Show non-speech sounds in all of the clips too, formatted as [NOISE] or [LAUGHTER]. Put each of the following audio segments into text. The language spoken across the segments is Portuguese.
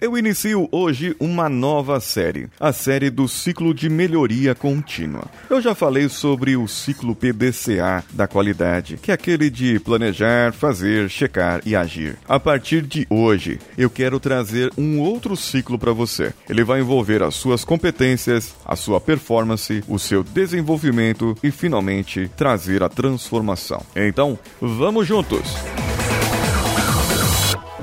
Eu inicio hoje uma nova série, a série do ciclo de melhoria contínua. Eu já falei sobre o ciclo PDCA da qualidade, que é aquele de planejar, fazer, checar e agir. A partir de hoje, eu quero trazer um outro ciclo para você. Ele vai envolver as suas competências, a sua performance, o seu desenvolvimento e finalmente trazer a transformação. Então, vamos juntos!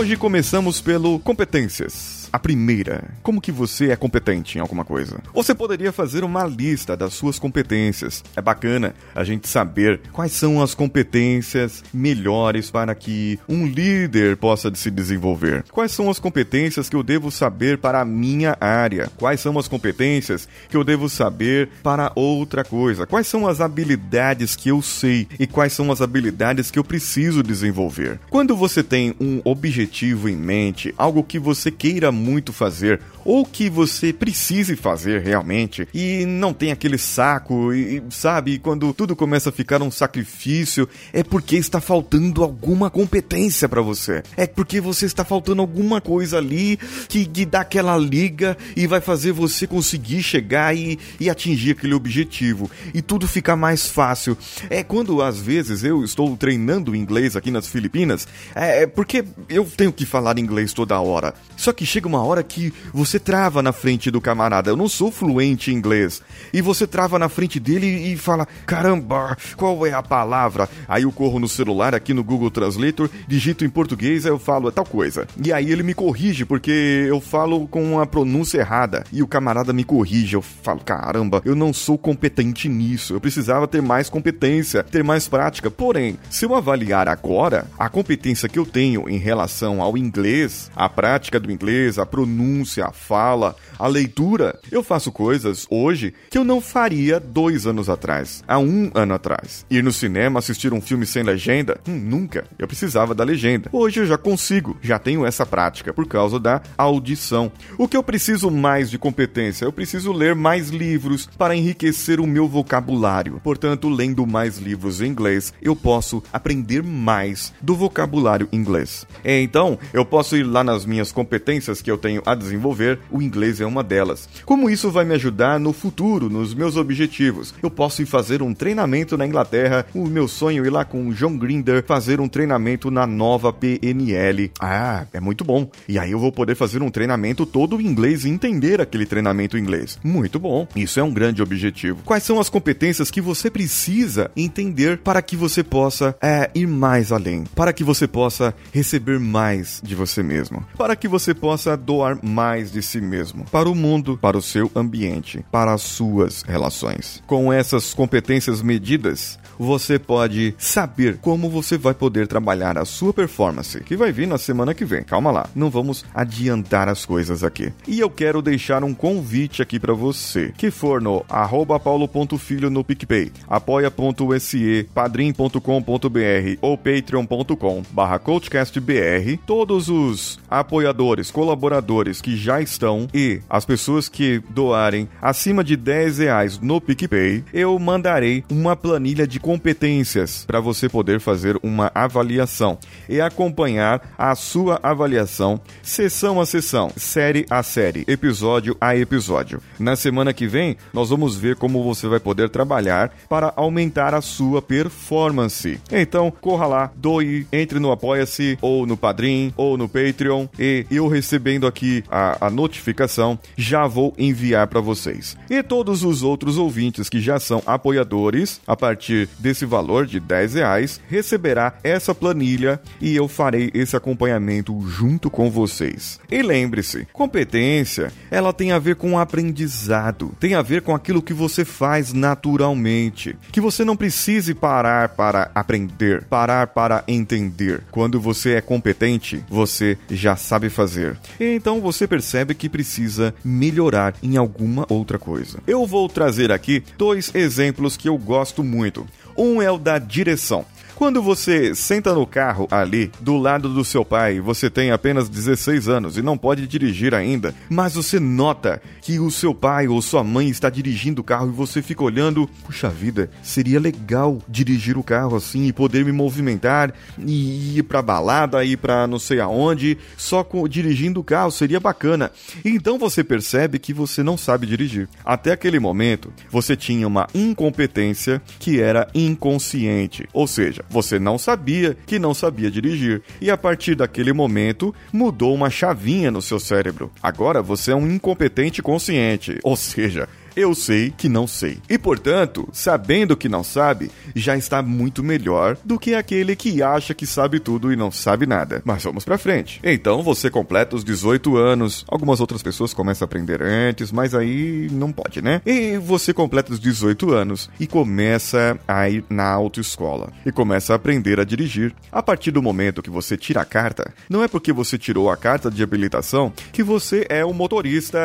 Hoje começamos pelo competências. A primeira, como que você é competente em alguma coisa? Você poderia fazer uma lista das suas competências. É bacana a gente saber quais são as competências melhores para que um líder possa se desenvolver. Quais são as competências que eu devo saber para a minha área? Quais são as competências que eu devo saber para outra coisa? Quais são as habilidades que eu sei e quais são as habilidades que eu preciso desenvolver? Quando você tem um objetivo em mente, algo que você queira muito fazer ou que você precise fazer realmente e não tem aquele saco e sabe quando tudo começa a ficar um sacrifício é porque está faltando alguma competência para você. É porque você está faltando alguma coisa ali que, que dá aquela liga e vai fazer você conseguir chegar e, e atingir aquele objetivo e tudo fica mais fácil. É quando às vezes eu estou treinando inglês aqui nas Filipinas é, é porque eu tenho que falar inglês toda hora. Só que chega uma hora que você trava na frente do camarada. Eu não sou fluente em inglês. E você trava na frente dele e fala: caramba, qual é a palavra? Aí eu corro no celular aqui no Google Translator, digito em português, aí eu falo é tal coisa. E aí ele me corrige porque eu falo com a pronúncia errada. E o camarada me corrige. Eu falo: caramba, eu não sou competente nisso. Eu precisava ter mais competência, ter mais prática. Porém, se eu avaliar agora a competência que eu tenho em relação ao inglês, a prática do inglês, a pronúncia, a fala, a leitura. Eu faço coisas hoje que eu não faria dois anos atrás, há um ano atrás. Ir no cinema assistir um filme sem legenda? Hum, nunca. Eu precisava da legenda. Hoje eu já consigo, já tenho essa prática por causa da audição. O que eu preciso mais de competência? Eu preciso ler mais livros para enriquecer o meu vocabulário. Portanto, lendo mais livros em inglês, eu posso aprender mais do vocabulário inglês. Então, eu posso ir lá nas minhas competências que eu tenho a desenvolver, o inglês é uma delas. Como isso vai me ajudar no futuro, nos meus objetivos? Eu posso ir fazer um treinamento na Inglaterra, o meu sonho é ir lá com o John Grinder fazer um treinamento na nova PNL. Ah, é muito bom. E aí eu vou poder fazer um treinamento todo em inglês e entender aquele treinamento em inglês. Muito bom. Isso é um grande objetivo. Quais são as competências que você precisa entender para que você possa é, ir mais além? Para que você possa receber mais de você mesmo? Para que você possa doar mais de si mesmo? Para o mundo, para o seu ambiente, para as suas relações. Com essas competências medidas, você pode saber como você vai poder trabalhar a sua performance, que vai vir na semana que vem. Calma lá, não vamos adiantar as coisas aqui. E eu quero deixar um convite aqui para você, que for no paulo.filho no PicPay, apoia.se, padrim.com.br ou patreon.com barra coachcastbr, todos os apoiadores, colaboradores que já estão e as pessoas que doarem acima de 10 reais no PicPay, eu mandarei uma planilha de competências para você poder fazer uma avaliação e acompanhar a sua avaliação sessão a sessão, série a série, episódio a episódio. Na semana que vem, nós vamos ver como você vai poder trabalhar para aumentar a sua performance. Então, corra lá, doe, entre no Apoia-se, ou no Padrim, ou no Patreon, e eu recebendo aqui a, a notificação, já vou enviar para vocês. E todos os outros ouvintes que já são apoiadores, a partir desse valor de 10 reais, receberá essa planilha e eu farei esse acompanhamento junto com vocês. E lembre-se, competência, ela tem a ver com aprendizado, tem a ver com aquilo que você faz naturalmente, que você não precise parar para aprender, parar para entender. Quando você é competente, você já sabe fazer. Então você percebe que precisa melhorar em alguma outra coisa. Eu vou trazer aqui dois exemplos que eu gosto muito. Um é o da direção. Quando você senta no carro ali, do lado do seu pai, você tem apenas 16 anos e não pode dirigir ainda, mas você nota que o seu pai ou sua mãe está dirigindo o carro e você fica olhando, puxa vida, seria legal dirigir o carro assim e poder me movimentar e ir pra balada, ir pra não sei aonde, só com, dirigindo o carro, seria bacana. Então você percebe que você não sabe dirigir. Até aquele momento, você tinha uma incompetência que era inconsciente, ou seja, você não sabia que não sabia dirigir. E a partir daquele momento, mudou uma chavinha no seu cérebro. Agora você é um incompetente consciente. Ou seja, eu sei que não sei. E portanto, sabendo que não sabe, já está muito melhor do que aquele que acha que sabe tudo e não sabe nada. Mas vamos pra frente. Então você completa os 18 anos. Algumas outras pessoas começam a aprender antes, mas aí não pode, né? E você completa os 18 anos e começa a ir na autoescola e começa a aprender a dirigir. A partir do momento que você tira a carta, não é porque você tirou a carta de habilitação que você é um motorista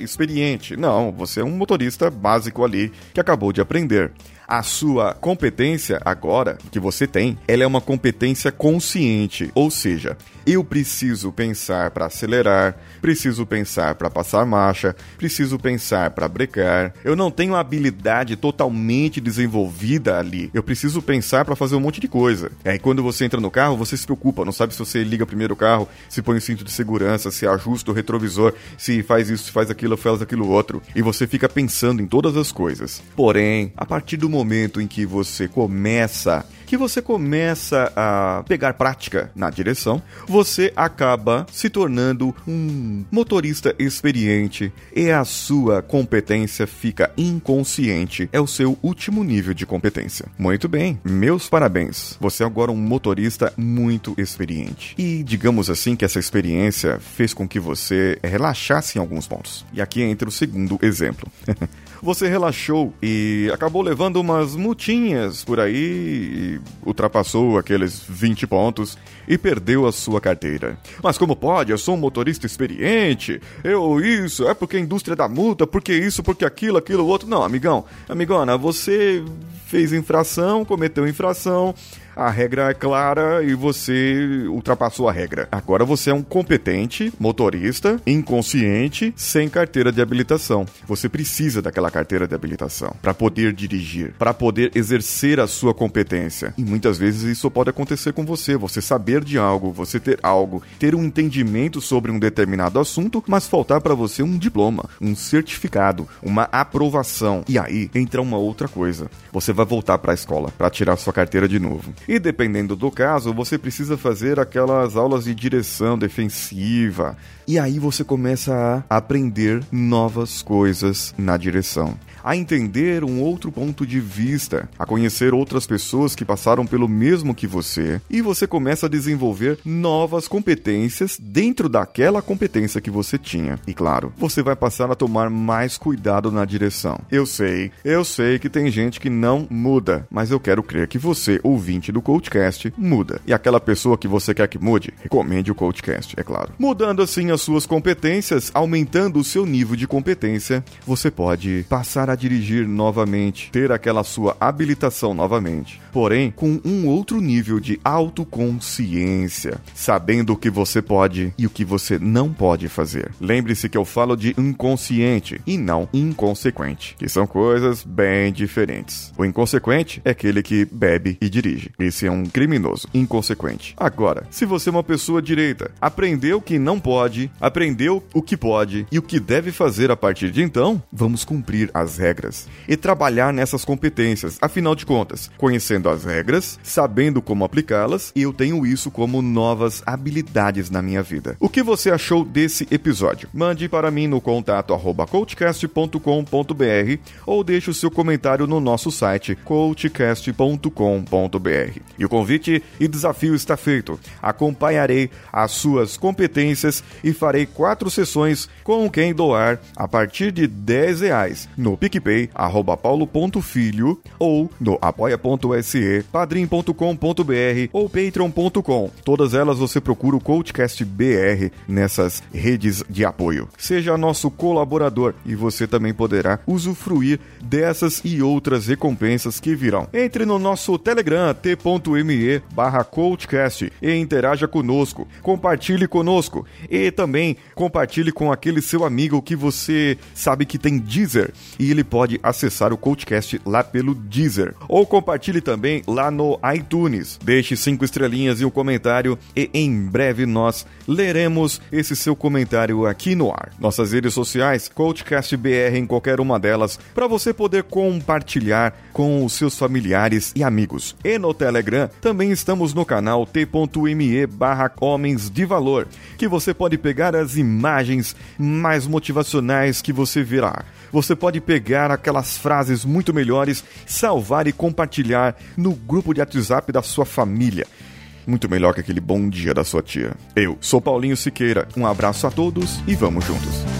experiente. Não, você é um motorista motorista básico ali que acabou de aprender a sua competência agora que você tem, ela é uma competência consciente, ou seja, eu preciso pensar para acelerar, preciso pensar para passar marcha, preciso pensar para brecar. Eu não tenho habilidade totalmente desenvolvida ali. Eu preciso pensar para fazer um monte de coisa. Aí quando você entra no carro, você se preocupa, não sabe se você liga primeiro o carro, se põe o cinto de segurança, se ajusta o retrovisor, se faz isso, se faz aquilo, faz aquilo outro, e você fica pensando em todas as coisas. Porém, a partir do momento em que você começa que você começa a pegar prática na direção, você acaba se tornando um motorista experiente e a sua competência fica inconsciente. É o seu último nível de competência. Muito bem, meus parabéns. Você é agora um motorista muito experiente. E digamos assim que essa experiência fez com que você relaxasse em alguns pontos. E aqui entra o segundo exemplo. [LAUGHS] você relaxou e acabou levando umas multinhas por aí ultrapassou aqueles 20 pontos e perdeu a sua carteira. Mas como pode? Eu sou um motorista experiente. Eu isso, é porque a indústria da multa, porque isso, porque aquilo, aquilo outro. Não, amigão, amigona, você fez infração, cometeu infração, a regra é clara e você ultrapassou a regra. Agora você é um competente motorista, inconsciente, sem carteira de habilitação. Você precisa daquela carteira de habilitação para poder dirigir, para poder exercer a sua competência. E muitas vezes isso pode acontecer com você, você saber de algo, você ter algo, ter um entendimento sobre um determinado assunto, mas faltar para você um diploma, um certificado, uma aprovação. E aí entra uma outra coisa. Você vai voltar para a escola para tirar sua carteira de novo. E dependendo do caso, você precisa fazer aquelas aulas de direção defensiva. E aí você começa a aprender novas coisas na direção a entender um outro ponto de vista, a conhecer outras pessoas que passaram pelo mesmo que você, e você começa a desenvolver novas competências dentro daquela competência que você tinha. E claro, você vai passar a tomar mais cuidado na direção. Eu sei, eu sei que tem gente que não muda, mas eu quero crer que você, ouvinte do Coachcast, muda. E aquela pessoa que você quer que mude, recomende o Coachcast, é claro. Mudando assim as suas competências, aumentando o seu nível de competência, você pode passar a dirigir novamente, ter aquela sua habilitação novamente, porém com um outro nível de autoconsciência, sabendo o que você pode e o que você não pode fazer. Lembre-se que eu falo de inconsciente e não inconsequente, que são coisas bem diferentes. O inconsequente é aquele que bebe e dirige. Esse é um criminoso, inconsequente. Agora, se você é uma pessoa direita, aprendeu que não pode, aprendeu o que pode e o que deve fazer a partir de então, vamos cumprir as regras e trabalhar nessas competências. Afinal de contas, conhecendo as regras, sabendo como aplicá-las, eu tenho isso como novas habilidades na minha vida. O que você achou desse episódio? Mande para mim no contato coachcast.com.br ou deixe o seu comentário no nosso site coachcast.com.br. E o convite e desafio está feito. Acompanharei as suas competências e farei quatro sessões com quem doar a partir de 10 reais no PicPay, arroba paulo.filho ou no apoia.se, padrim.com.br ou patreon.com. Todas elas você procura o Coachcast BR nessas redes de apoio. Seja nosso colaborador e você também poderá usufruir dessas e outras recompensas que virão. Entre no nosso Telegram t.me barra coachcast e interaja conosco. Compartilhe conosco e também compartilhe com aquele seu amigo que você sabe que tem Deezer e ele pode acessar o Coachcast lá pelo Deezer. Ou compartilhe também lá no iTunes. Deixe cinco estrelinhas e um comentário e em breve nós leremos esse seu comentário aqui no ar. Nossas redes sociais, Coachcast BR em qualquer uma delas, para você poder compartilhar com os seus familiares e amigos. E no Telegram também estamos no canal t.me barra Homens de Valor, que você pode pegar as imagens mais motivacionais que você verá. Você pode pegar aquelas frases muito melhores, salvar e compartilhar no grupo de WhatsApp da sua família. Muito melhor que aquele bom dia da sua tia. Eu sou Paulinho Siqueira. Um abraço a todos e vamos juntos.